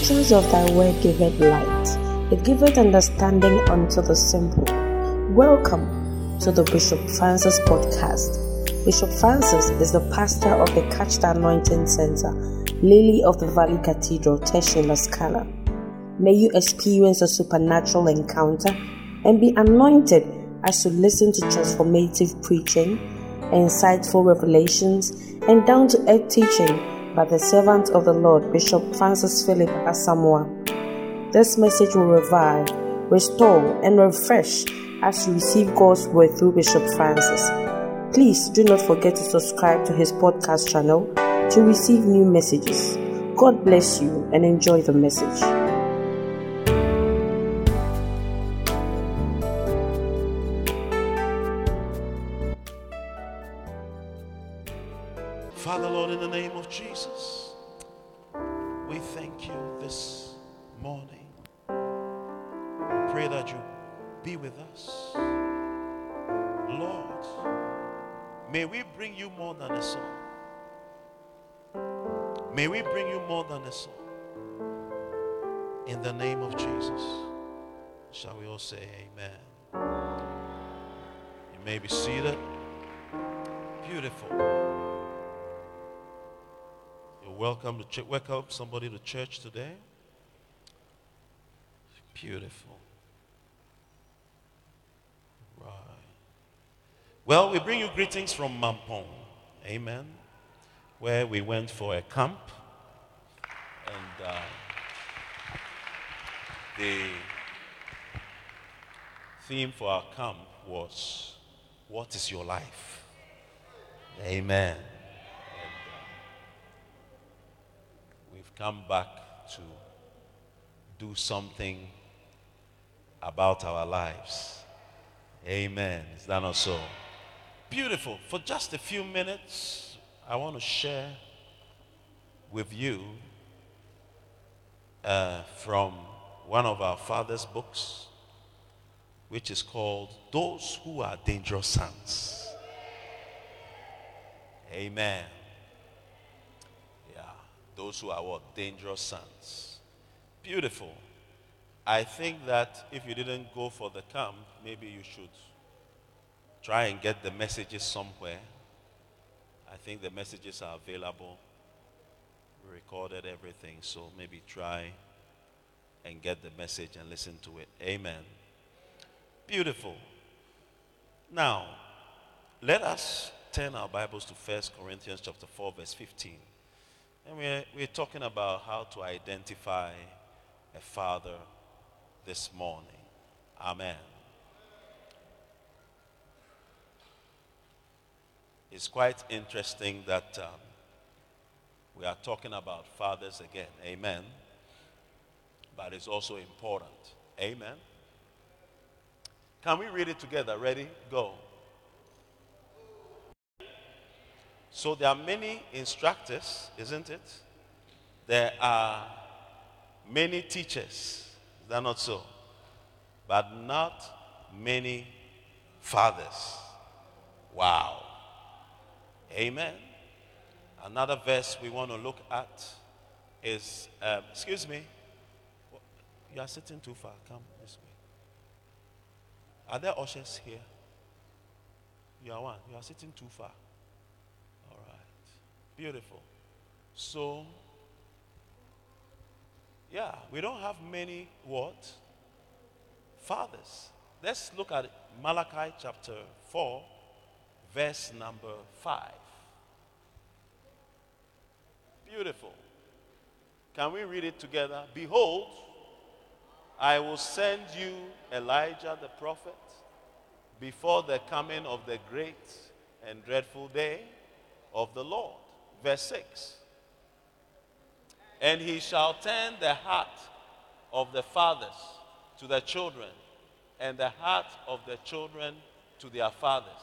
entrance of thy word giveth light, it giveth understanding unto the simple. Welcome to the Bishop Francis podcast. Bishop Francis is the pastor of the Catch the Anointing Center, Lily of the Valley Cathedral, Teshie La Scala. May you experience a supernatural encounter and be anointed as you listen to transformative preaching, insightful revelations, and down to earth teaching by the servant of the Lord, Bishop Francis Philip Asamoah. This message will revive, restore, and refresh as you receive God's word through Bishop Francis. Please do not forget to subscribe to his podcast channel to receive new messages. God bless you and enjoy the message. Song. In the name of Jesus, shall we all say amen? You may be seated. Beautiful. You're welcome to ch- welcome somebody to church today. Beautiful. Right. Well, we bring you greetings from Mampong. Amen. Where we went for a camp. And uh, the theme for our camp was What is your life? Amen. we've come back to do something about our lives. Amen. Is that not so? Beautiful. For just a few minutes, I want to share with you uh, from one of our father's books, which is called Those Who Are Dangerous Sons. Amen. Yeah, those who are what? Dangerous sons. Beautiful. I think that if you didn't go for the camp, maybe you should try and get the messages somewhere. I think the messages are available. We recorded everything, so maybe try and get the message and listen to it. Amen. Beautiful. Now, let us turn our Bibles to 1 Corinthians chapter 4, verse 15. And we're, we're talking about how to identify a father this morning. Amen. It's quite interesting that um, we are talking about fathers again. Amen. But it's also important. Amen. Can we read it together? Ready? Go. So there are many instructors, isn't it? There are many teachers. Is that not so? But not many fathers. Wow. Amen. Another verse we want to look at is, um, excuse me, you are sitting too far. Come this way. Are there ushers here? You are one. You are sitting too far. All right. Beautiful. So, yeah, we don't have many what? Fathers. Let's look at Malachi chapter 4, verse number 5. Beautiful. Can we read it together? Behold, I will send you Elijah the prophet before the coming of the great and dreadful day of the Lord. Verse 6. And he shall turn the heart of the fathers to the children, and the heart of the children to their fathers,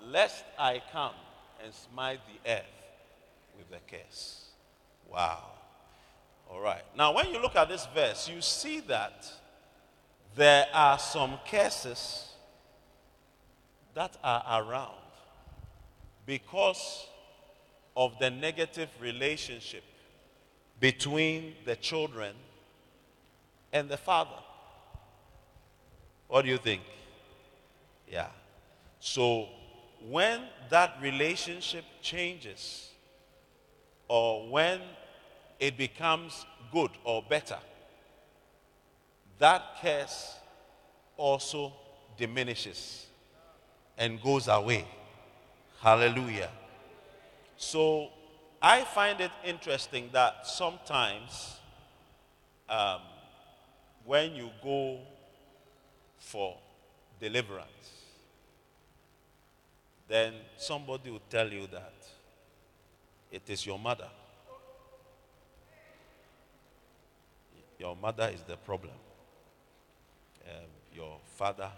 lest I come and smite the earth with a curse. Wow. All right. Now, when you look at this verse, you see that there are some curses that are around because of the negative relationship between the children and the father. What do you think? Yeah. So when that relationship changes, or when it becomes good or better, that curse also diminishes and goes away. Hallelujah. So I find it interesting that sometimes um, when you go for deliverance, then somebody will tell you that it is your mother. Your mother is the problem. Um, your father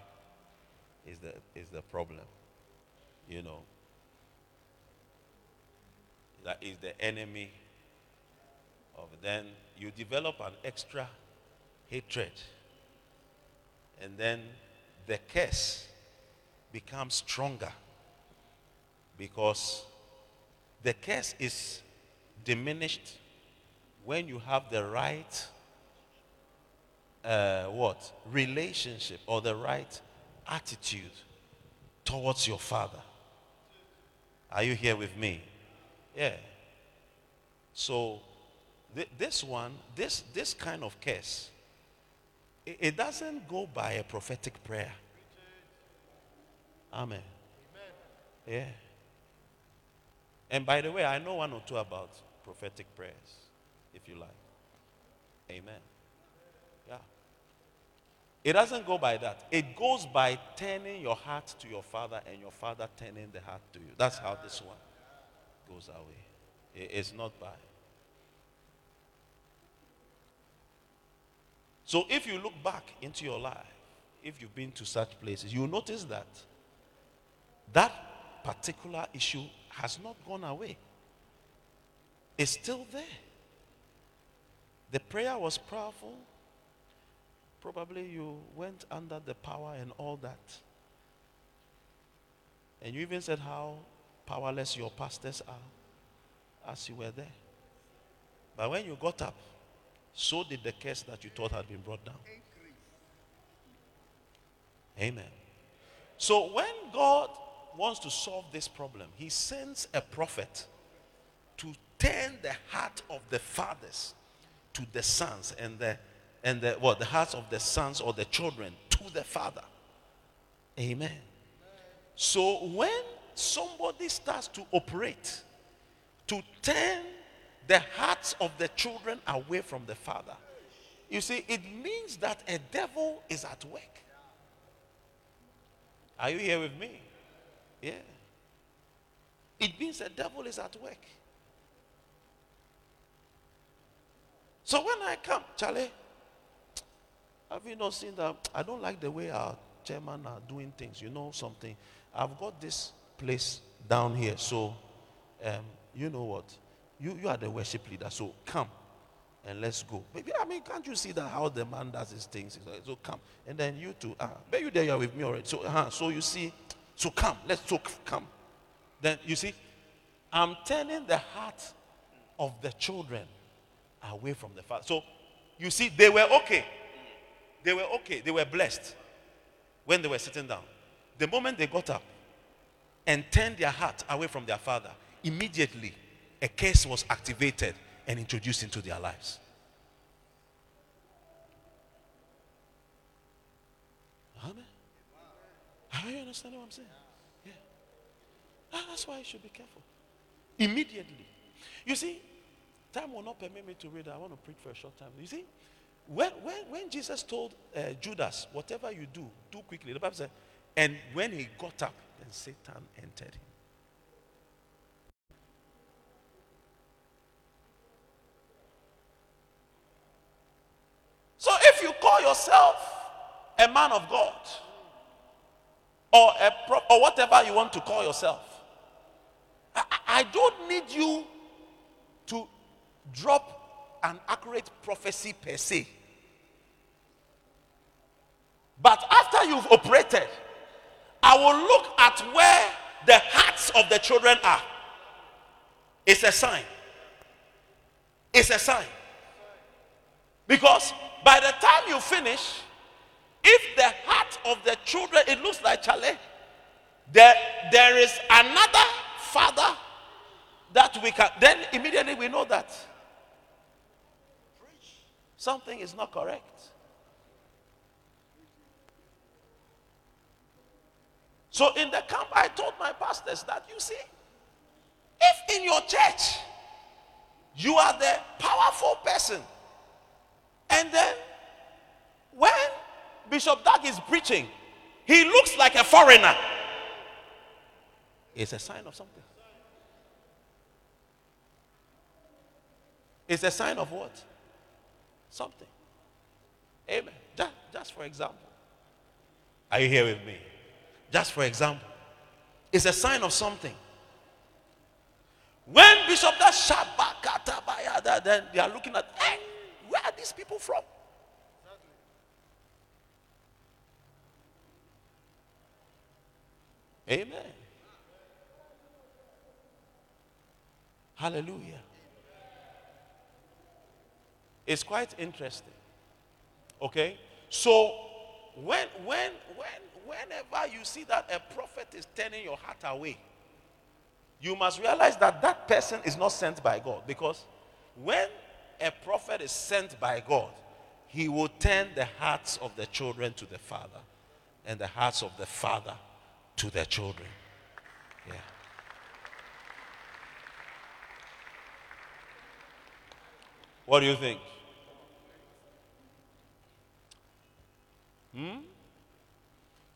is the, is the problem. You know, that is the enemy of then you develop an extra hatred and then the curse becomes stronger because the curse is diminished when you have the right uh, what relationship or the right attitude towards your father are you here with me yeah. So th- this one, this this kind of case, it, it, doesn't go by a prophetic prayer. Amen. Amen. Yeah. And by the way, I know one or two about prophetic prayers, if you like. Amen. It doesn't go by that. It goes by turning your heart to your father and your father turning the heart to you. That's how this one goes away. It's not by. So if you look back into your life, if you've been to such places, you'll notice that that particular issue has not gone away. It's still there. The prayer was powerful. Probably you went under the power and all that. And you even said how powerless your pastors are as you were there. But when you got up, so did the curse that you thought had been brought down. Amen. So when God wants to solve this problem, he sends a prophet to turn the heart of the fathers to the sons and the and the what the hearts of the sons or the children to the father. Amen. So when somebody starts to operate to turn the hearts of the children away from the father, you see, it means that a devil is at work. Are you here with me? Yeah. It means a devil is at work. So when I come, Charlie, have you not seen that? I don't like the way our chairman are doing things. You know something? I've got this place down here. So, um, you know what? You, you are the worship leader. So come and let's go. Maybe, I mean, can't you see that how the man does his things? So come. And then you too. Ah, but you there, you are with me already. So, uh, so you see, so come. Let's talk. Come. Then you see, I'm turning the heart of the children away from the father. So you see, they were okay. They were okay. They were blessed when they were sitting down. The moment they got up, and turned their heart away from their father, immediately a curse was activated and introduced into their lives. Amen. Are you understanding what I'm saying? Yeah. Ah, that's why you should be careful. Immediately. You see, time will not permit me to read. I want to preach for a short time. You see, when, when, when Jesus told uh, Judas, whatever you do, do quickly, the Bible said, and when he got up, then Satan entered him. So if you call yourself a man of God or a pro- or whatever you want to call yourself, I, I don't need you to drop an accurate prophecy per se. But after you've operated, I will look at where the hearts of the children are. It's a sign. It's a sign. Because by the time you finish, if the heart of the children, it looks like Charlie, there, there is another father that we can, then immediately we know that something is not correct. So in the camp, I told my pastors that you see, if in your church you are the powerful person, and then when Bishop Dag is preaching, he looks like a foreigner, it's a sign of something. It's a sign of what? Something. Amen. Just, just for example. Are you here with me? Just for example. It's a sign of something. When Bishop does Shabakatabaya, then they are looking at, hey, where are these people from? Amen. Hallelujah. It's quite interesting. Okay? So when when when whenever you see that a prophet is turning your heart away, you must realize that that person is not sent by God because when a prophet is sent by God, he will turn the hearts of the children to the father and the hearts of the father to their children. Yeah. What do you think? Hmm?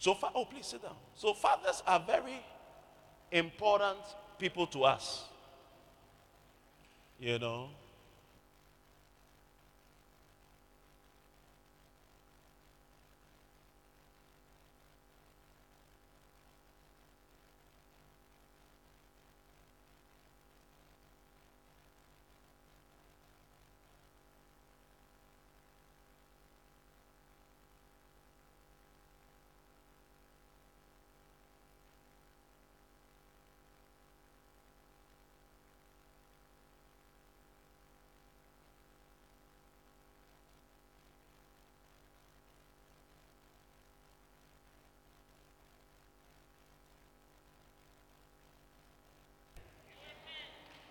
So, fa- oh, please sit down. So, fathers are very important people to us. You know?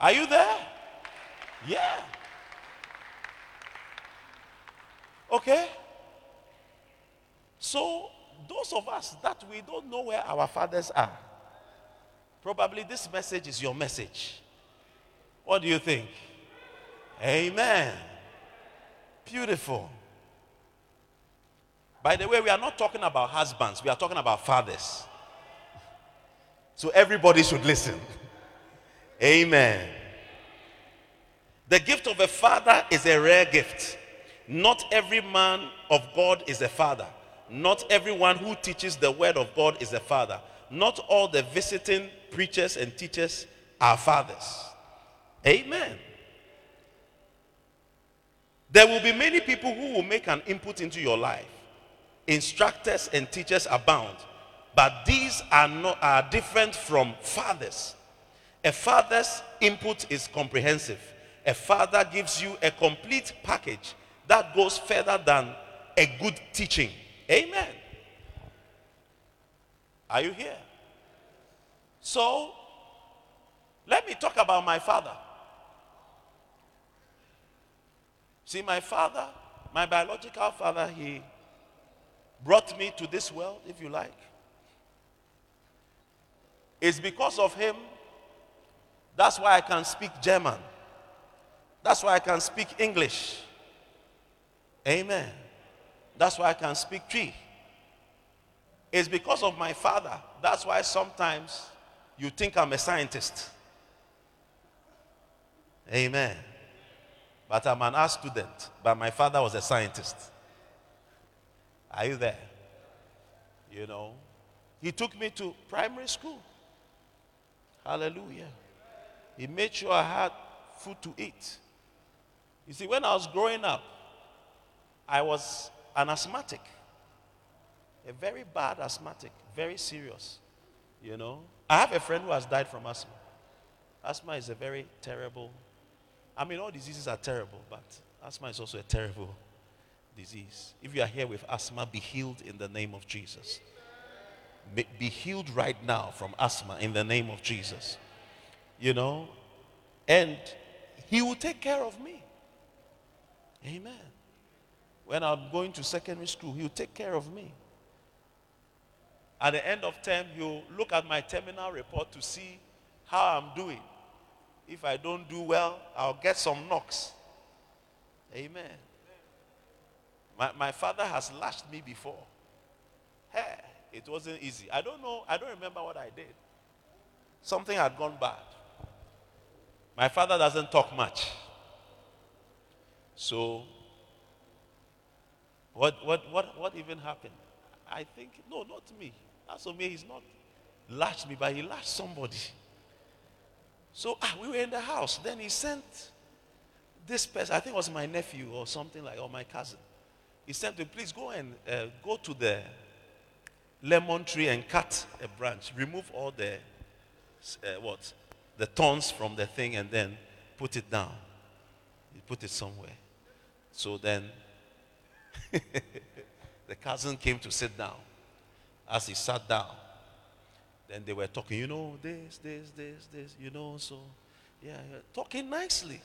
Are you there? Yeah. Okay? So, those of us that we don't know where our fathers are, probably this message is your message. What do you think? Amen. Beautiful. By the way, we are not talking about husbands, we are talking about fathers. So everybody should listen. Amen. The gift of a father is a rare gift. Not every man of God is a father. Not everyone who teaches the word of God is a father. Not all the visiting preachers and teachers are fathers. Amen. There will be many people who will make an input into your life. Instructors and teachers abound, but these are not are different from fathers. A father's input is comprehensive. A father gives you a complete package that goes further than a good teaching. Amen. Are you here? So, let me talk about my father. See, my father, my biological father, he brought me to this world, if you like. It's because of him that's why I can speak German. That's why I can speak English. Amen. That's why I can speak Twi. It's because of my father. That's why sometimes you think I'm a scientist. Amen. But I'm an art student. But my father was a scientist. Are you there? You know, he took me to primary school. Hallelujah. He made sure I had food to eat. You see, when I was growing up, I was an asthmatic, a very bad asthmatic, very serious. You know, I have a friend who has died from asthma. Asthma is a very terrible, I mean, all diseases are terrible, but asthma is also a terrible disease. If you are here with asthma, be healed in the name of Jesus. Be healed right now from asthma in the name of Jesus. You know, and He will take care of me. Amen. When I'm going to secondary school, He'll take care of me. At the end of term, He'll look at my terminal report to see how I'm doing. If I don't do well, I'll get some knocks. Amen. My, my father has lashed me before. Hey, it wasn't easy. I don't know, I don't remember what I did. Something had gone bad. My father doesn't talk much. So, what, what, what, what even happened? I think, no, not me. As for me, he's not lashed me, but he lashed somebody. So ah, we were in the house. Then he sent this person, I think it was my nephew or something like, or my cousin. He sent me, please go and uh, go to the lemon tree and cut a branch. Remove all the, uh, what? The thorns from the thing and then put it down. He put it somewhere. So then the cousin came to sit down. As he sat down, then they were talking, you know, this, this, this, this, you know, so, yeah, talking nicely.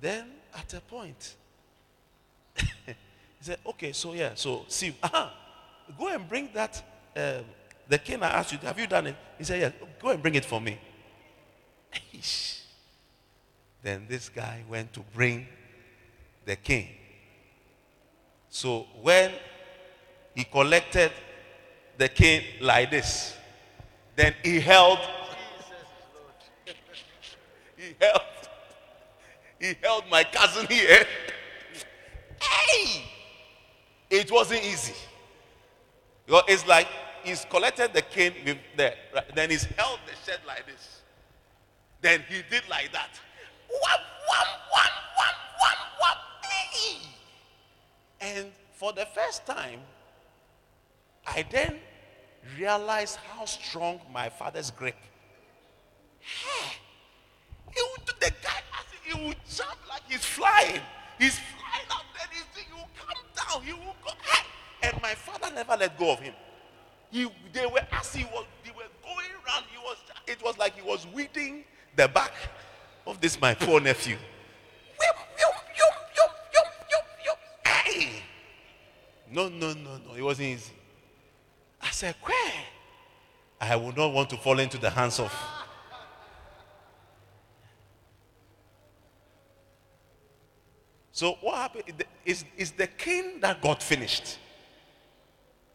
Then, at a point, he said, okay, so yeah, so see, uh-huh, go and bring that, um, the cane I asked you, have you done it? He said, yeah, go and bring it for me. Then this guy went to bring the king. So when he collected the king like this, then he held. he held. He held my cousin here. Hey! It wasn't easy. It's like he's collected the cane with there, right? then he's held the shed like this. Then he did like that. And for the first time, I then realized how strong my father's grip. Hey, he would, the guy, he would jump like he's flying. He's flying up there. He will come down. He will go. Hey. And my father never let go of him. He, they were as he was, they were going around. He was, it was like he was weeding the back of this my poor nephew. Hey. No, no, no, no. It wasn't easy. I said, Where? I would not want to fall into the hands of. So what happened is, is the cane that got finished.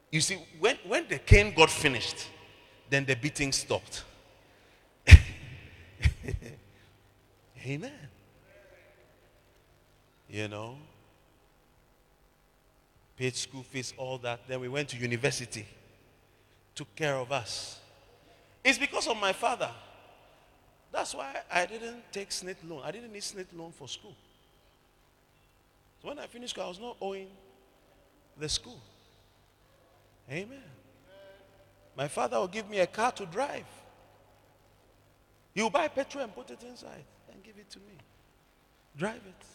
You see, when, when the cane got finished, then the beating stopped. Amen. You know, paid school fees, all that. Then we went to university took care of us. It's because of my father. That's why I didn't take SSNIT loan. I didn't need SSNIT loan for school. So when I finished school, I was not owing the school. Amen. My father will give me a car to drive. Will buy petrol and put it inside and give it to me. Drive it.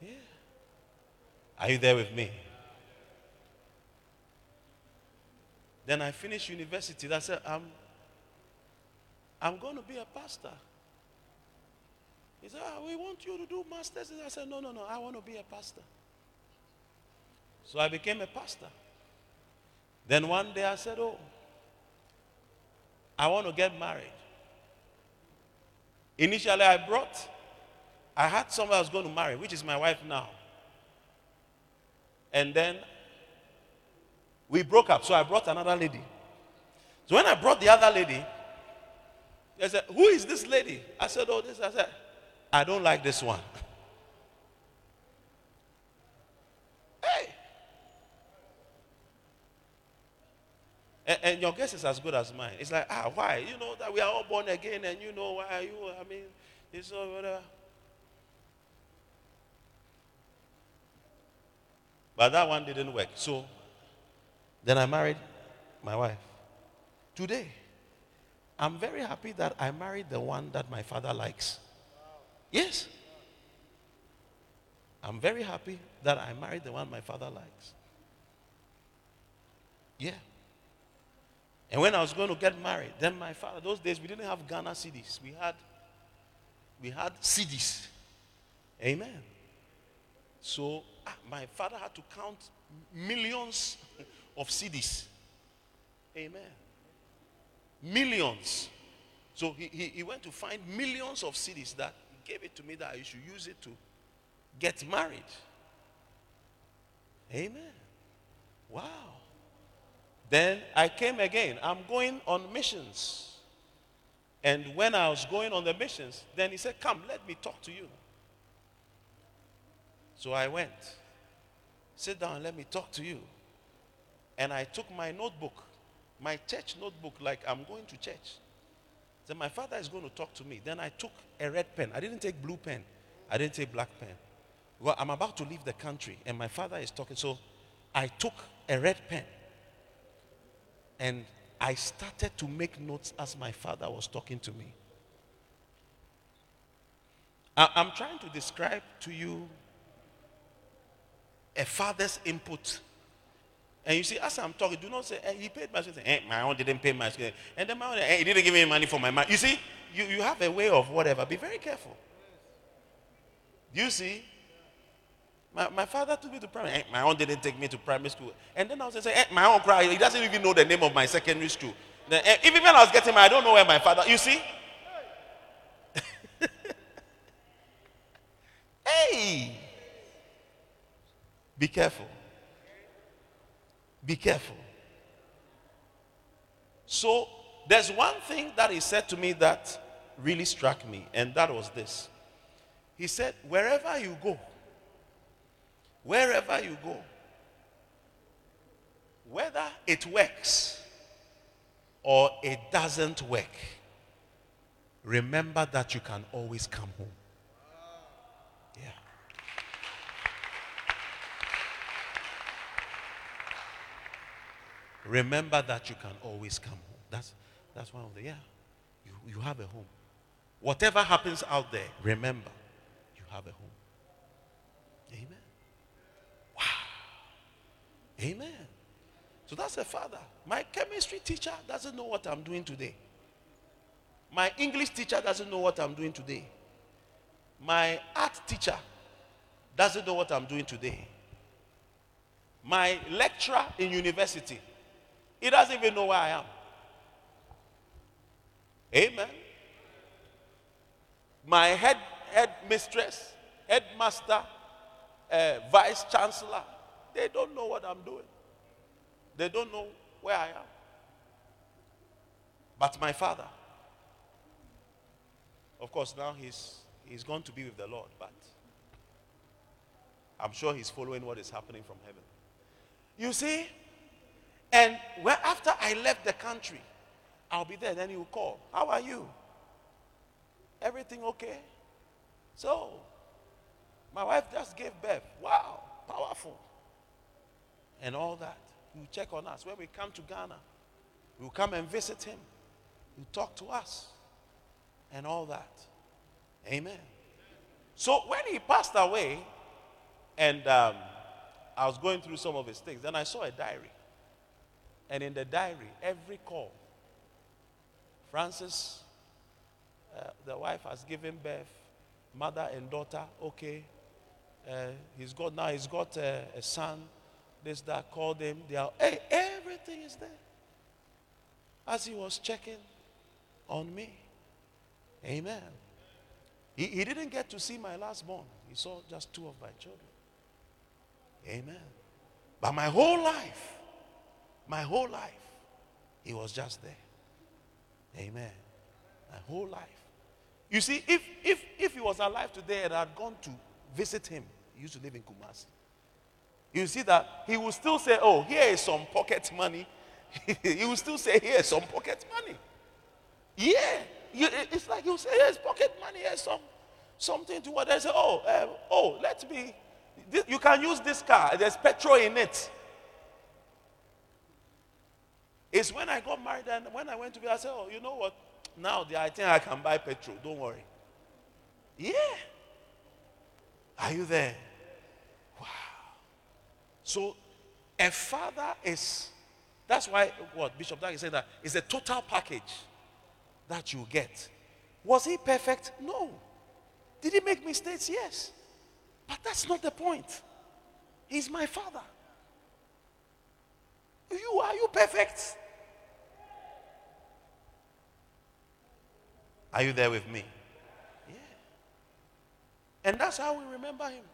Yeah. Are you there with me? Then I finished university. I said, I'm, I'm going to be a pastor. He said, oh, we want you to do masters. I said, no, no, no, I want to be a pastor. So I became a pastor. Then one day I said, oh, I want to get married. Initially I brought, I had someone I was going to marry, which is my wife now. And then we broke up, so I brought another lady. So when I brought the other lady, they said, Who is this lady? I said, Oh, this. I said, I don't like this one. hey. And, and, your guess is as good as mine. It's like, ah, why? You know that we are all born again, and you know why you, I mean, it's all whatever. But that one didn't work. So then I married my wife. Today, I'm very happy that I married the one that my father likes. Yes. I'm very happy that I married the one my father likes. Yeah. And when I was going to get married, then my father, those days we didn't have Ghana cedis. We had we had cedis. Amen. So ah, my father had to count millions of cedis. Amen. Millions. So he, he, he, went to find millions of cedis that he gave it to me that I should use it to get married. Amen. Wow. Then I came again. I'm going on missions. And when I was going on the missions, then he said, Come, let me talk to you. So I went. Sit down, let me talk to you. And I took my notebook, my church notebook, like I'm going to church. Then my father is going to talk to me. Then I took a red pen. I didn't take blue pen. I didn't take black pen. Well, I'm about to leave the country, and my father is talking. So I took a red pen and I started to make notes as my father was talking to me. I'm trying to describe to you a father's input. And you see, as I'm talking, do not say, hey, he paid my school. Hey, eh, my own didn't pay my school. And then my own, hey, eh, he didn't give me money for my money. You see, you, you have a way of whatever. Be very careful. You see, my, my father took me to primary. Hey, my own didn't take me to primary school. And then I was saying, hey, eh, my own cry. He doesn't even know the name of my secondary school. Then, eh, even when I was getting married, I don't know where my father. You see? hey! Be careful. Be careful. So, there's one thing that he said to me that really struck me, and that was this. He said, Wherever you go, wherever you go, whether it works or it doesn't work, remember that you can always come home. Yeah. Remember that you can always come home. That's, that's one of the, yeah. You, you have a home. Whatever happens out there, remember, you have a home. Amen. Wow. Amen. So that's a father. My chemistry teacher doesn't know what I'm doing today. My English teacher doesn't know what I'm doing today. My art teacher doesn't know what I'm doing today. My lecturer in university he doesn't even know where I am. Amen. My head head mistress, headmaster, uh, vice chancellor, they don't know what I'm doing. They don't know where I am. But my father, of course, now he's he's going to be with the Lord, but I'm sure he's following what is happening from heaven. You see, and when, after I left the country, I'll be there. Then he will call. How are you? Everything okay? So, my wife just gave birth. Wow, powerful. And all that. He will check on us. When we come to Ghana, we will come and visit him. He will talk to us. And all that. Amen. So when he passed away, and um, I was going through some of his things, then I saw a diary. And in the diary, every call, Francis, uh, the wife has given birth, mother and daughter, okay. Uh, he's got now, he's got a, a son. This, that, called him. They are, hey, everything is there. As he was checking on me. Amen. He, he didn't get to see my last born. He saw just two of my children. Amen. But my whole life, my whole life, he was just there. Amen. My whole life. You see, if if if he was alive today and I had gone to visit him, he used to live in Kumasi. You see that he will still say, "Oh, here is some pocket money." he will still say, "Here is some pocket money." Yeah, you, it's like you say, "Here's pocket money. Here's some something to what." They say, "Oh, uh, oh, let me." This, you can use this car. There's petrol in it. It's when I got married and when I went to be, I said, Oh, you know what? Now I think I can buy petrol. Don't worry. Yeah. Are you there? So a father is, that's why what Bishop Dag is saying that is a total package that you get. Was he perfect? No. Did he make mistakes? Yes. But that's not the point. He's my father. You are you perfect? Are you there with me? Yeah. And that's how we remember him.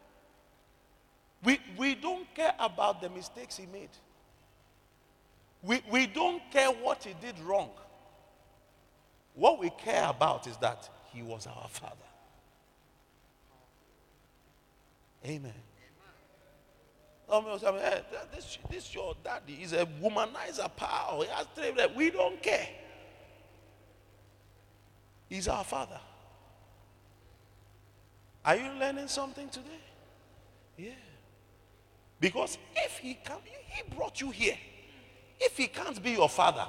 We, we don't care about the mistakes he made. We, we don't care what he did wrong. What we care about is that he was our father. Amen. I mean, eh, hey, this, this your daddy. He's a womanizer power. He has three, we don't care. He's our father. Are you learning something today? Yeah. Because if he can, he brought you here. If he can't be your father,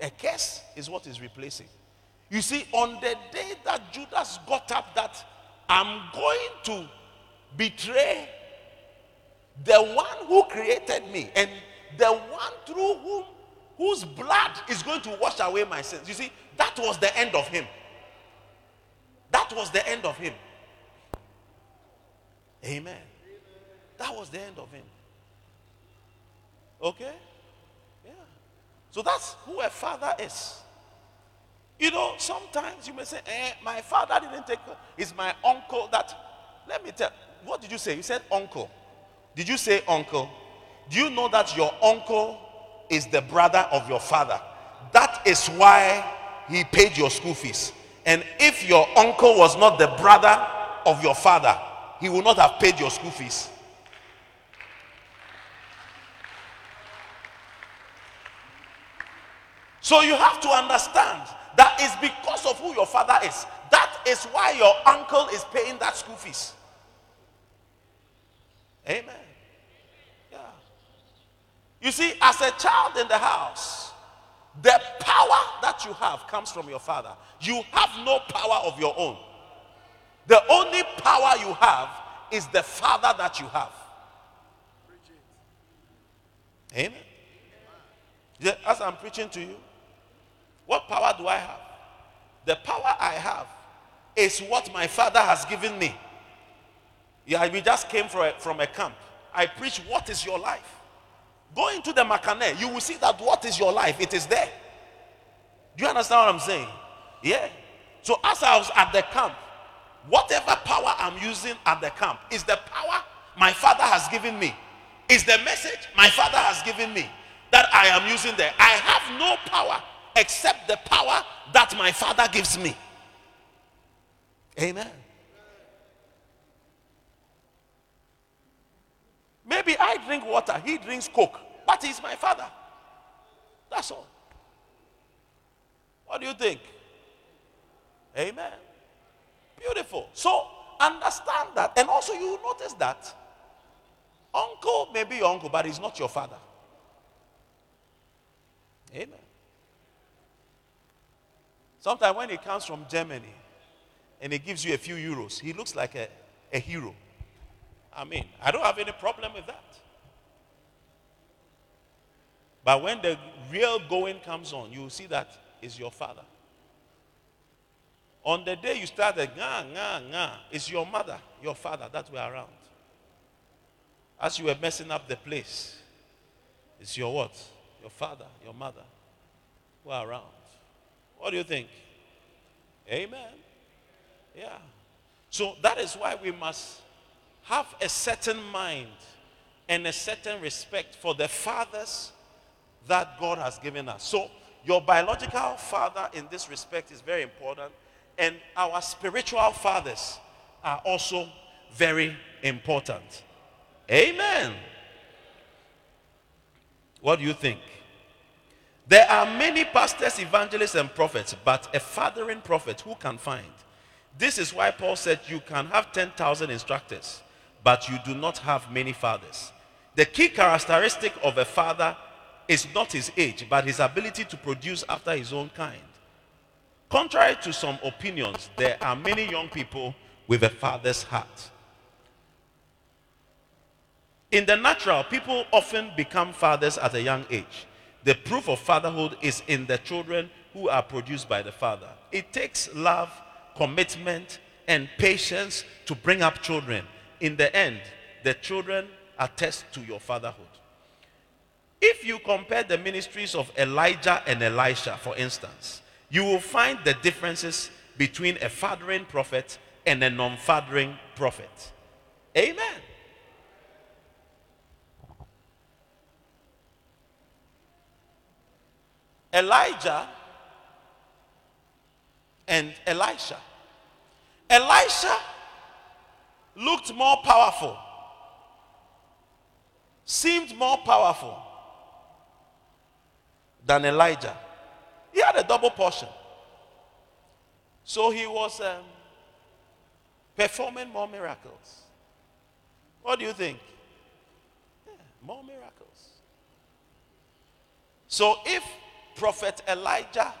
a curse is what is replacing. You see, on the day that Judas got up, that I'm going to betray the one who created me and the one through whom whose blood is going to wash away my sins. You see, that was the end of him. That was the end of him. Amen. That was the end of him. Okay? Yeah. So that's who a father is. You know, sometimes you may say, eh, my father didn't take, it's my uncle that, let me tell, what did you say? You said uncle. Did you say uncle? Do you know that your uncle is the brother of your father? That is why he paid your school fees. And if your uncle was not the brother of your father, he would not have paid your school fees. So you have to understand that it's because of who your father is. That is why your uncle is paying that school fees. Amen. Yeah. You see, as a child in the house, the power that you have comes from your father. You have no power of your own. The only power you have is the father that you have. Amen. Yeah, as I'm preaching to you, what power do I have? The power I have is what my father has given me. Yeah, we just came from a, from a camp. I preach, What is your life? Go into the Makane, you will see that what is your life? It is there. Do you understand what I'm saying? Yeah. So as I was at the camp, whatever power I'm using at the camp is the power my father has given me. Is the message my father has given me that I am using there. I have no power except the power that my father gives me. Amen. Maybe I drink water, he drinks coke, but he's my father. That's all. What do you think? Amen. Beautiful. So understand that. And also, you notice that uncle may be your uncle, but he's not your father. Amen. Sometimes when he comes from Germany and he gives you a few euros, he looks like a, a hero. I mean, I don't have any problem with that. But when the real going comes on, you will see that is your father. On the day you started, nga, nga, nga, it's your mother, your father that were around. As you were messing up the place, it's your what? Your father, your mother who are around. What do you think? Amen. Yeah. So that is why we must have a certain mind and a certain respect for the fathers that God has given us. So, your biological father in this respect is very important, and our spiritual fathers are also very important. Amen. What do you think? There are many pastors, evangelists, and prophets, but a fathering prophet who can find? This is why Paul said you can have 10,000 instructors, but you do not have many fathers. The key characteristic of a father is not his age, but his ability to produce after his own kind. Contrary to some opinions, there are many young people with a father's heart. In the natural, people often become fathers at a young age. The proof of fatherhood is in the children who are produced by the father. It takes love, commitment, and patience to bring up children. In the end, the children attest to your fatherhood. If you compare the ministries of Elijah and Elisha, for instance, you will find the differences between a fathering prophet and a non fathering prophet. Amen. Elijah and Elisha. Elisha looked more powerful, seemed more powerful than Elijah. He had a double portion. So he was um, performing more miracles. What do you think? Yeah, more miracles. So if Prophet Elijah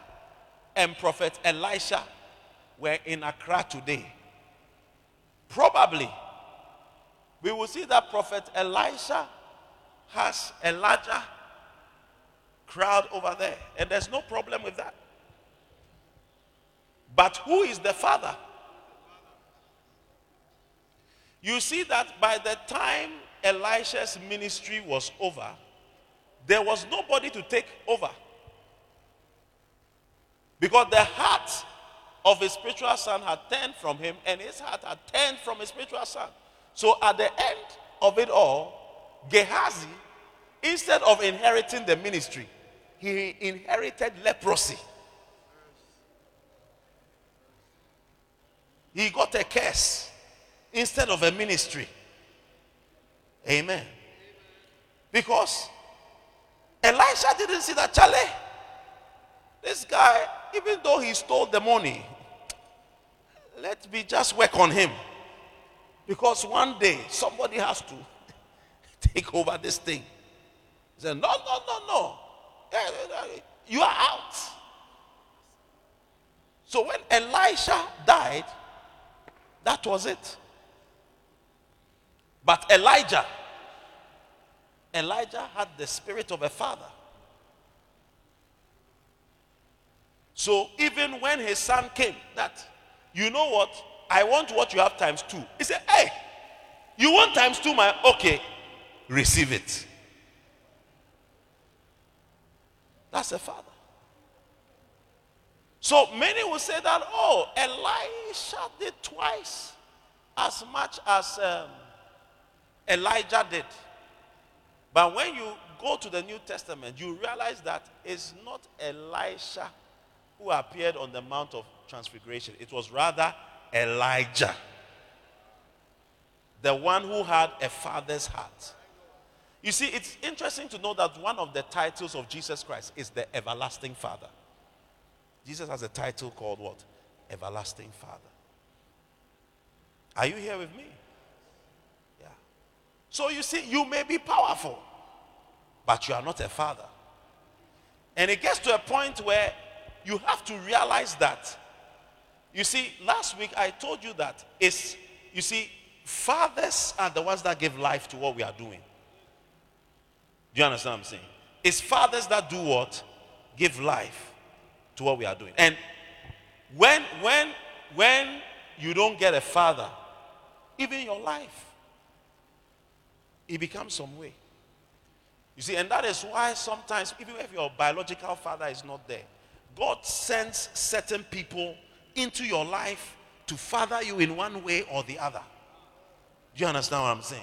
and Prophet Elisha were in Accra today, probably we will see that Prophet Elisha has a larger crowd over there, and there's no problem with that. But who is the father? You see that by the time Elisha's ministry was over, there was nobody to take over. Because the heart of his spiritual son had turned from him, and his heart had turned from his spiritual son. So at the end of it all, Gehazi, instead of inheriting the ministry, he inherited leprosy. He got a curse instead of a ministry. Amen. Because Elisha didn't see that Charlie. This guy, even though he stole the money, let me just work on him. Because one day somebody has to take over this thing. He said, No, no, no, no. Eh, eh, eh, you are out. So when Elisha died, that was it. But Elijah, Elijah had the spirit of a father. So even when his son came, that, you know what? I want what you have times two. He said, Hey, you want times two, my okay, receive it. That's a father. So many will say that, oh, Elisha did twice as much as um, Elijah did. But when you go to the New Testament, you realize that it's not Elisha who appeared on the Mount of Transfiguration, it was rather Elijah, the one who had a father's heart. You see, it's interesting to know that one of the titles of Jesus Christ is the everlasting Father. Jesus has a title called what? Everlasting Father. Are you here with me? Yeah. So you see, you may be powerful, but you are not a father. And it gets to a point where you have to realize that. You see, last week I told you that it's, you see, fathers are the ones that give life to what we are doing. Do you understand what I'm saying? It's fathers that do what? Give life to what we are doing. And when when when you don't get a father, even your life, it becomes some way. You see, and that is why sometimes, even if your biological father is not there, God sends certain people into your life to father you in one way or the other. Do you understand what I'm saying?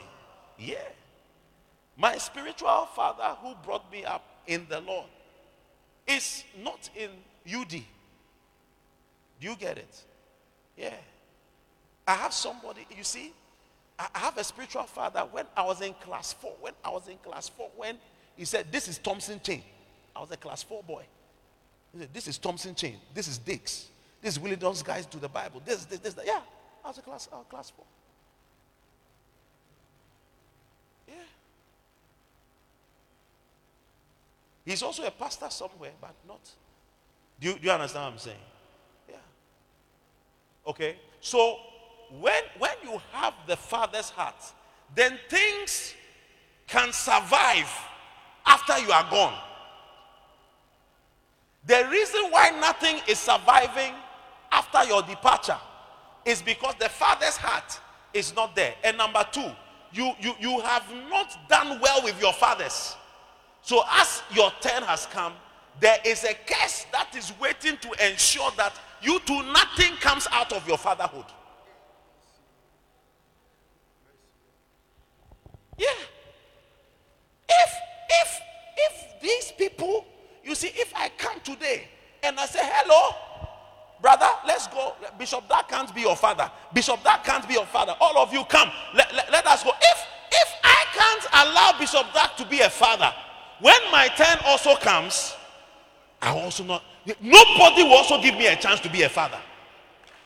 Yeah. My spiritual father who brought me up in the Lord is not in UD. Do you get it? Yeah. I have somebody, you see, I have a spiritual father when I was in class four. When I was in class four, when he said, This is Thompson Chain. I was a class four boy. This is Thompson Chain. This is Dix. This is Willie Dawes guys to the Bible. This, this, this, that. Yeah, I was a class, I was class four. Yeah. He's also a pastor somewhere, but not. Do you, do you understand what I'm saying? Yeah. Okay. So when when you have the father's heart, then things can survive after you are gone. The reason why nothing is surviving after your departure is because the father's heart is not there. And number two, you, you, you have not done well with your fathers. So, as your turn has come, there is a curse that is waiting to ensure that you too nothing comes out of your fatherhood. Yeah. If if if these people, you see, if I come and I say, hello, brother, let's go. Bishop, that can't be your father. Bishop, that can't be your father. All of you come. Let, let, let us go. If if I can't allow Bishop Dag to be a father, when my turn also comes, I also not nobody will also give me a chance to be a father.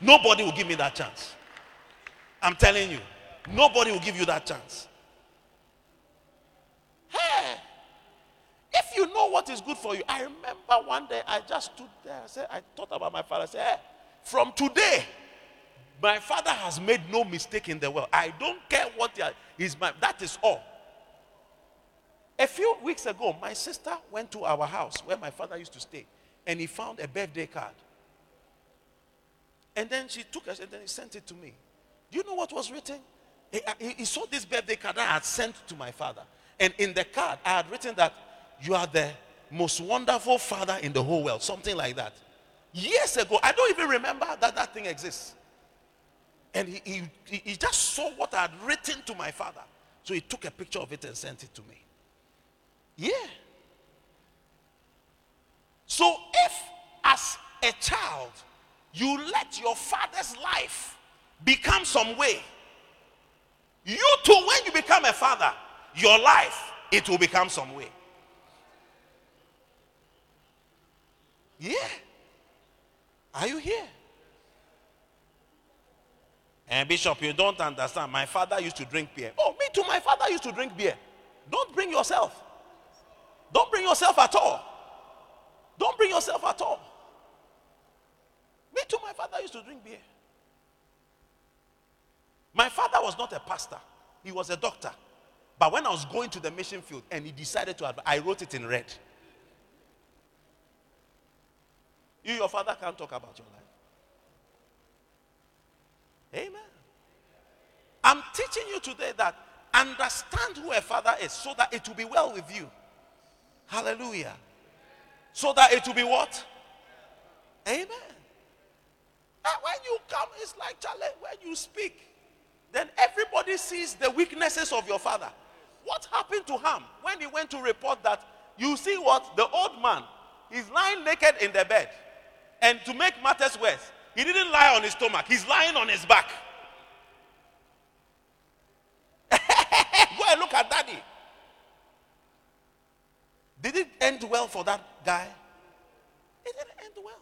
Nobody will give me that chance. I'm telling you, nobody will give you that chance. Hey, if you know what is good for you, I remember one day I just stood there. I said, I thought about my father. I said, hey, from today, my father has made no mistake in the world. I don't care what is my that is all. A few weeks ago, my sister went to our house where my father used to stay, and he found a birthday card. And then she took it and then he sent it to me. Do you know what was written? He, uh, he, he saw this birthday card I had sent to my father. And in the card, I had written that you are the most wonderful father in the whole world, something like that. Years ago, I don't even remember that that thing exists. And he, he, he just saw what I had written to my father. So he took a picture of it and sent it to me. Yeah. So if, as a child, you let your father's life become some way, you too, when you become a father, your life, it will become some way. Yeah. Are you here? And Bishop, you don't understand. My father used to drink beer. Oh, me too. My father used to drink beer. Don't bring yourself. Don't bring yourself at all. Don't bring yourself at all. Me too. My father used to drink beer. My father was not a pastor, he was a doctor. But when I was going to the mission field and he decided to, I wrote it in red. You, your father, can't talk about your life. Amen. I'm teaching you today that understand who a father is so that it will be well with you. Hallelujah. So that it will be what? Amen. And when you come, it's like Charlie, when you speak, then everybody sees the weaknesses of your father. What happened to Ham when he went to report that you see what? The old man, he's lying naked in the bed. And to make matters worse, he didn't lie on his stomach, he's lying on his back. Go and look at daddy. Did it end well for that guy? It didn't end well.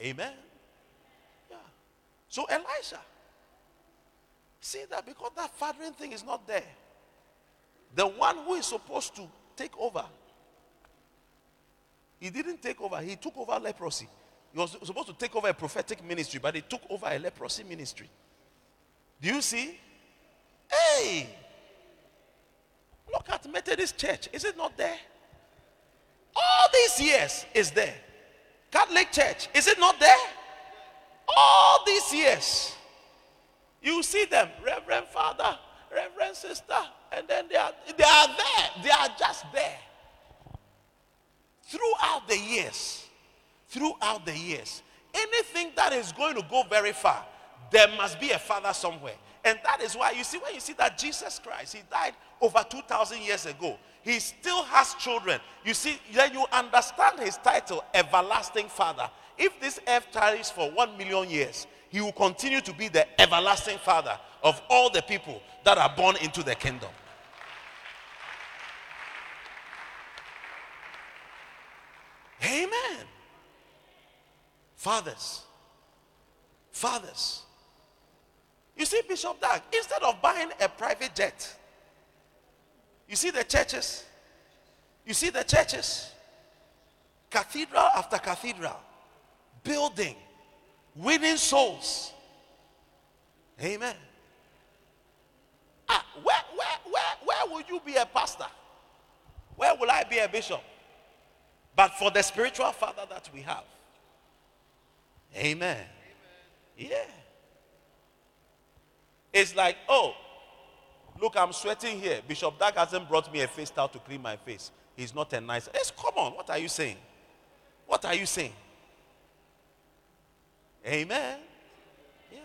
Amen. Yeah. So Elisha, see that because that fathering thing is not there, the one who is supposed to take over, he didn't take over. He took over leprosy. He was supposed to take over a prophetic ministry, but he took over a leprosy ministry. Do you see? Hey! Look at Methodist Church. Is it not there? All these years is there. Catholic Church. Is it not there? All these years. You see them, Reverend Father, Reverend Sister, and then they are they are there. They are just there. Throughout the years, throughout the years, anything that is going to go very far, there must be a father somewhere. And that is why you see, when you see that Jesus Christ, he died over 2,000 years ago, he still has children. You see, then you understand his title, Everlasting Father. If this earth tarries for one million years, he will continue to be the everlasting Father of all the people that are born into the kingdom. Amen. Fathers. Fathers. You see, Bishop Dag, instead of buying a private jet, you see the churches, you see the churches, cathedral after cathedral, building, winning souls. Amen. Ah, where, will you be a pastor? Where will I be a bishop? But for the spiritual father that we have. Amen. Amen. Yeah. It's like, oh, look, I'm sweating here. Bishop Dag hasn't brought me a face towel to clean my face. He's not a nice. It's come on. What are you saying? What are you saying? Amen. Yeah.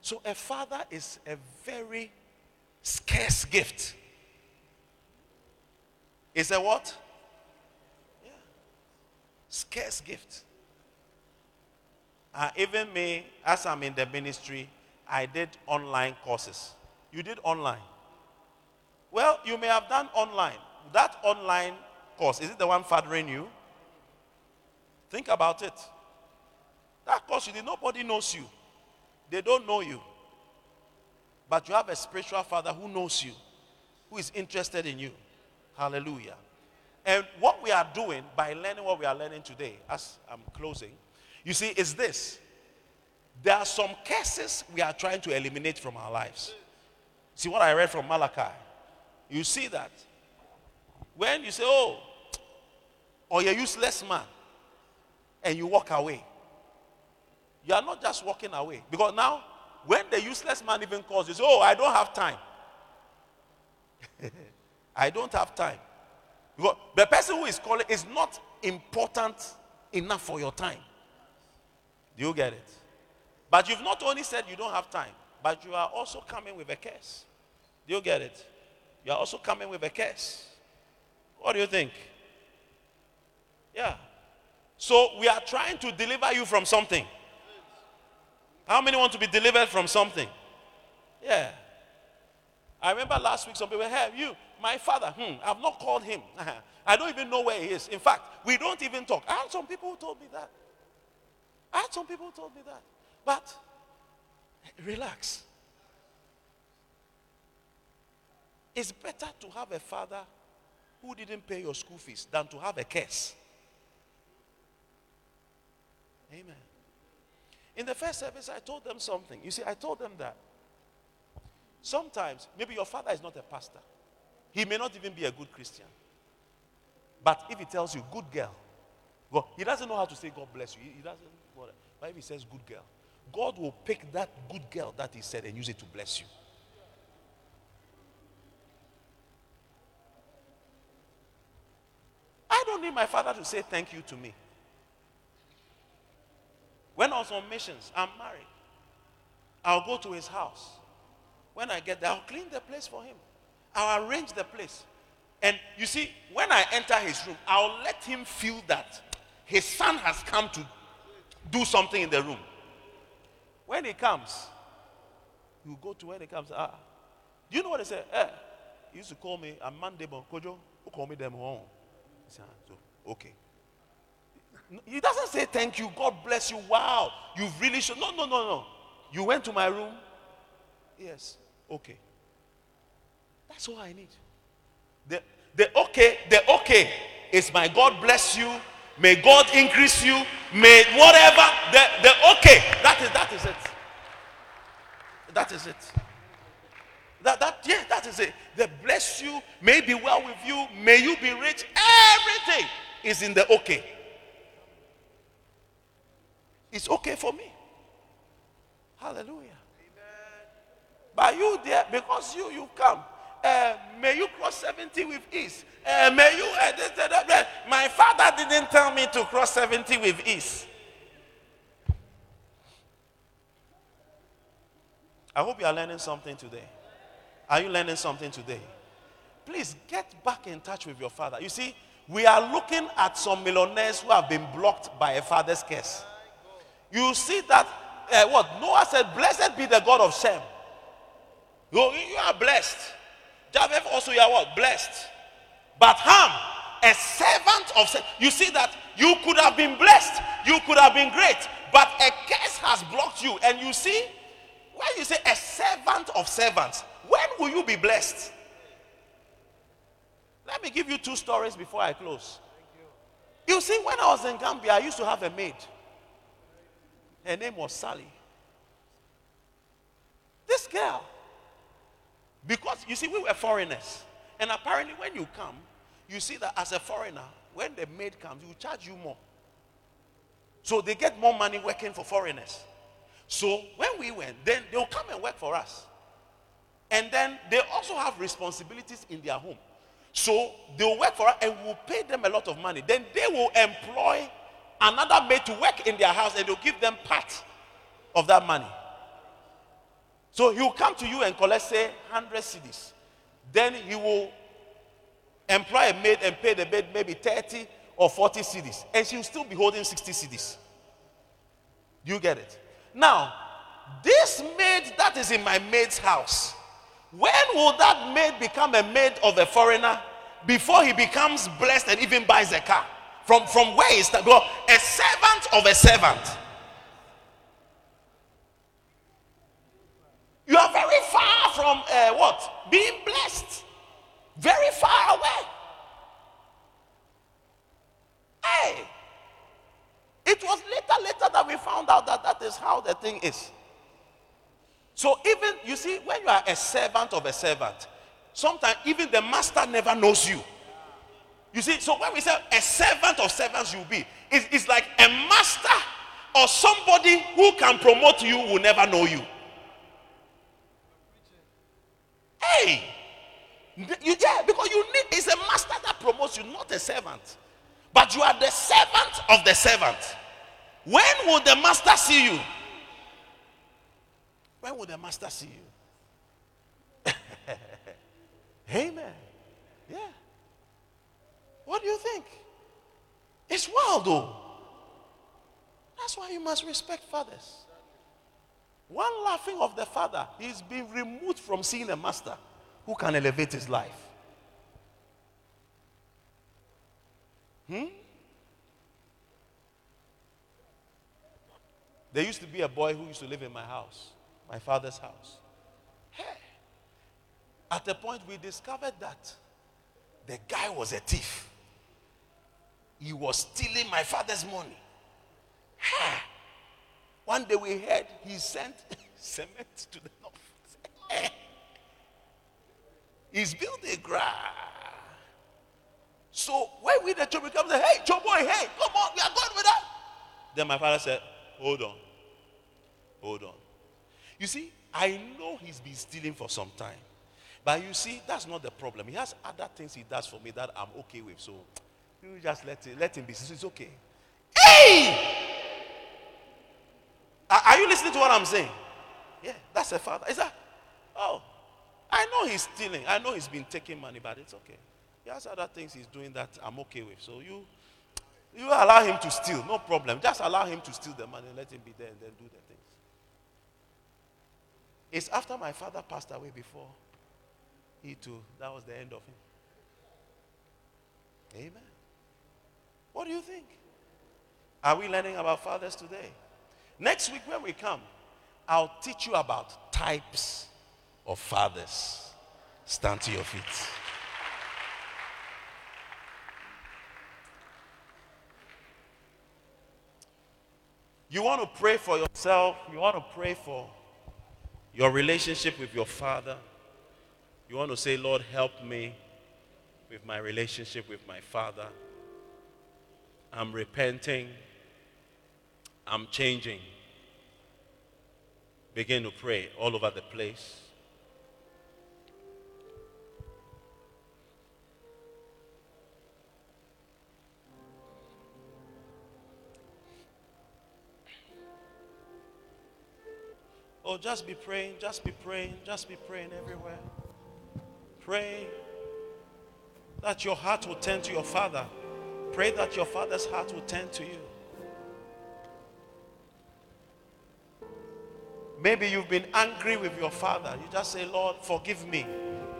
So a father is a very scarce gift. Is a what? Scarce gift. Uh, even me, as I'm in the ministry, I did online courses. You did online. Well, you may have done online. That online course, is it the one fathering you? Think about it. That course you did, nobody knows you. They don't know you. But you have a spiritual father who knows you, who is interested in you. Hallelujah. And what we are doing by learning what we are learning today, as I'm closing, you see, is this. There are some curses we are trying to eliminate from our lives. See what I read from Malachi? You see that. When you say, oh, or you're useless man, and you walk away, you are not just walking away. Because now, when the useless man even calls you, say, oh, I don't have time. I don't have time. Because the person who is calling is not important enough for your time. Do you get it? But you've not only said you don't have time, but you are also coming with a curse. Do you get it? You are also coming with a curse. What do you think? Yeah. So we are trying to deliver you from something. How many want to be delivered from something? Yeah. I remember last week some people, hey, you, my father, hmm, I've not called him. I don't even know where he is. In fact, we don't even talk. I had some people who told me that. I had some people who told me that. But relax. It's better to have a father who didn't pay your school fees than to have a curse. Amen. In the first service, I told them something. You see, I told them that sometimes maybe your father is not a pastor, he may not even be a good Christian. But if he tells you, good girl, well, he doesn't know how to say God bless you. He doesn't, but if he says good girl, God will pick that good girl that he said and use it to bless you. I don't need my father to say thank you to me. When I was on missions, I'm married. I'll go to his house. When I get there, I'll clean the place for him. I'll arrange the place. And you see, when I enter his room, I'll let him feel that his son has come to do something in the room. When he comes, you go to when he comes. Ah, do you know what they say? Eh, he used to call me a Monday, but Kojo, who call me them home. So, okay. He doesn't say thank you, God bless you. Wow, you've really shown. No, no, no, no. You went to my room. Yes, okay. That's all I need. The, the okay, the okay is my God bless you. May God increase you. May whatever the, the okay. That is that is it. That is it. That that yeah, that is it. The bless you, may be well with you, may you be rich. Everything is in the okay. It's okay for me. Hallelujah. But you there, because you you come. Uh, may you cross 70 with ease. Uh, may you. Uh, my father didn't tell me to cross 70 with ease. I hope you are learning something today. Are you learning something today? Please get back in touch with your father. You see, we are looking at some millionaires who have been blocked by a father's curse. You see that uh, what Noah said, Blessed be the God of Shem. You, you are blessed. Japheth also, you are what? Blessed. But Ham, a servant of You see that you could have been blessed, you could have been great, but a curse has blocked you. And you see, when you say a servant of servants, when will you be blessed? Let me give you two stories before I close. You see, when I was in Gambia, I used to have a maid. Her name was Sally. This girl, because you see, we were foreigners. And apparently, when you come, you see that as a foreigner, when the maid comes, you charge you more. So they get more money working for foreigners. So when we went, then they'll come and work for us. And then they also have responsibilities in their home. So they'll work for us and we'll pay them a lot of money. Then they will employ another maid to work in their house and they'll give them part of that money. So he'll come to you and collect, say, 100 cedis. Then he will employ a maid and pay the maid maybe 30 or 40 cedis. And she'll still be holding 60 cedis. You get it? Now, this maid that is in my maid's house, when will that maid become a maid of a foreigner before he becomes blessed and even buys a car? From, from where is that? A servant of a servant. You are very far from uh, what? Being blessed. Very far away. Hey. It was later, later that we found out that that is how the thing is. So even, you see, when you are a servant of a servant, sometimes even the master never knows you. You see, so when we say a servant of servants you'll be, it's, it's like a master or somebody who can promote you will never know you. Hey! You, yeah, because you need, it's a master that promotes you, not a servant. But you are the servant of the servant. When will the master see you? When will the master see you? Amen. Yeah. What do you think? It's wild though. That's why you must respect fathers. One laughing of the father, he's been removed from seeing a master who can elevate his life. Hmm? There used to be a boy who used to live in my house, my father's house. Hey, at a point we discovered that the guy was a thief. He was stealing my father's money. Hey. One day we heard he sent cement to the north. He's built a garage. So when we the children come say, hey, Joe boy, hey, come on, we are going with that. Then my father said, hold on. Hold on. You see, I know he's been stealing for some time. But you see, that's not the problem. He has other things he does for me that I'm okay with. So you just let him, let him be. It's okay. Hey! Are you listening to what I'm saying? Yeah, that's a father. Is that? Oh, I know he's stealing. I know he's been taking money, but it's okay. He has other things he's doing that I'm okay with. So you you allow him to steal, no problem. Just allow him to steal the money and let him be there and then do the things. It's after my father passed away before he too, that was the end of him. Amen. What do you think? Are we learning about fathers today? Next week, when we come, I'll teach you about types of fathers. Stand to your feet. You want to pray for yourself, you want to pray for your relationship with your father. You want to say, Lord, help me with my relationship with my father. I'm repenting. I'm changing. Begin to pray all over the place. Oh, just be praying, just be praying, just be praying everywhere. Pray that your heart will turn to your father. Pray that your father's heart will turn to you. Maybe you've been angry with your father. You just say, Lord, forgive me.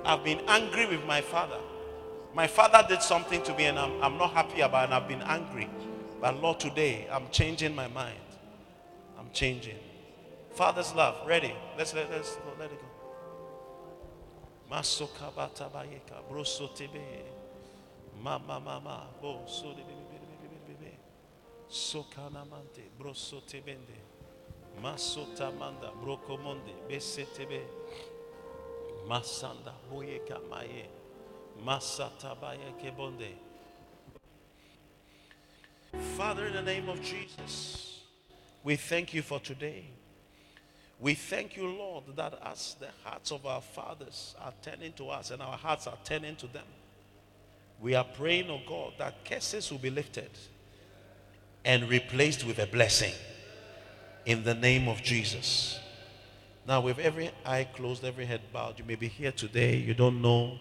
I've been angry with my father. My father did something to me and I'm, I'm not happy about it I've been angry. But Lord, today I'm changing my mind. I'm changing. Father's love, ready. Let's let, let's let it go. Masokabata bayeka, broso tebe, mama mama, bo so de. Masota manda brokomonde besetebe masanda boyeka maye Masatabaya kebonde. Father, in the name of Jesus, we thank you for today. We thank you, Lord, that as the hearts of our fathers are turning to us and our hearts are turning to them, we are praying, oh God, that curses will be lifted and replaced with a blessing in the name of Jesus. Now, with every eye closed, every head bowed, you may be here today. You don't know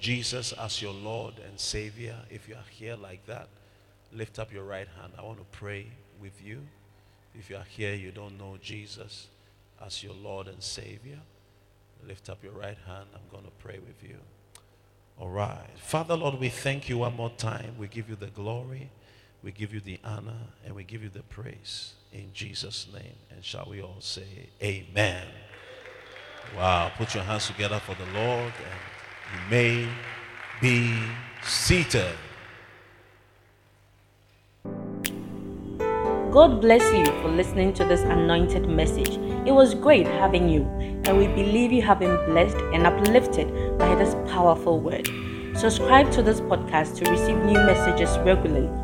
Jesus as your Lord and Savior. If you are here like that, lift up your right hand. I want to pray with you. If you are here, you don't know Jesus as your Lord and Savior, lift up your right hand. I'm going to pray with you. All right. Father, Lord, we thank you one more time. We give you the glory, we give you the honor, and we give you the praise in Jesus' name. And shall we all say, Amen. Wow. Put your hands together for the Lord, and you may be seated. God bless you for listening to this anointed message. It was great having you, and we believe you have been blessed and uplifted by this powerful word. Subscribe to this podcast to receive new messages regularly.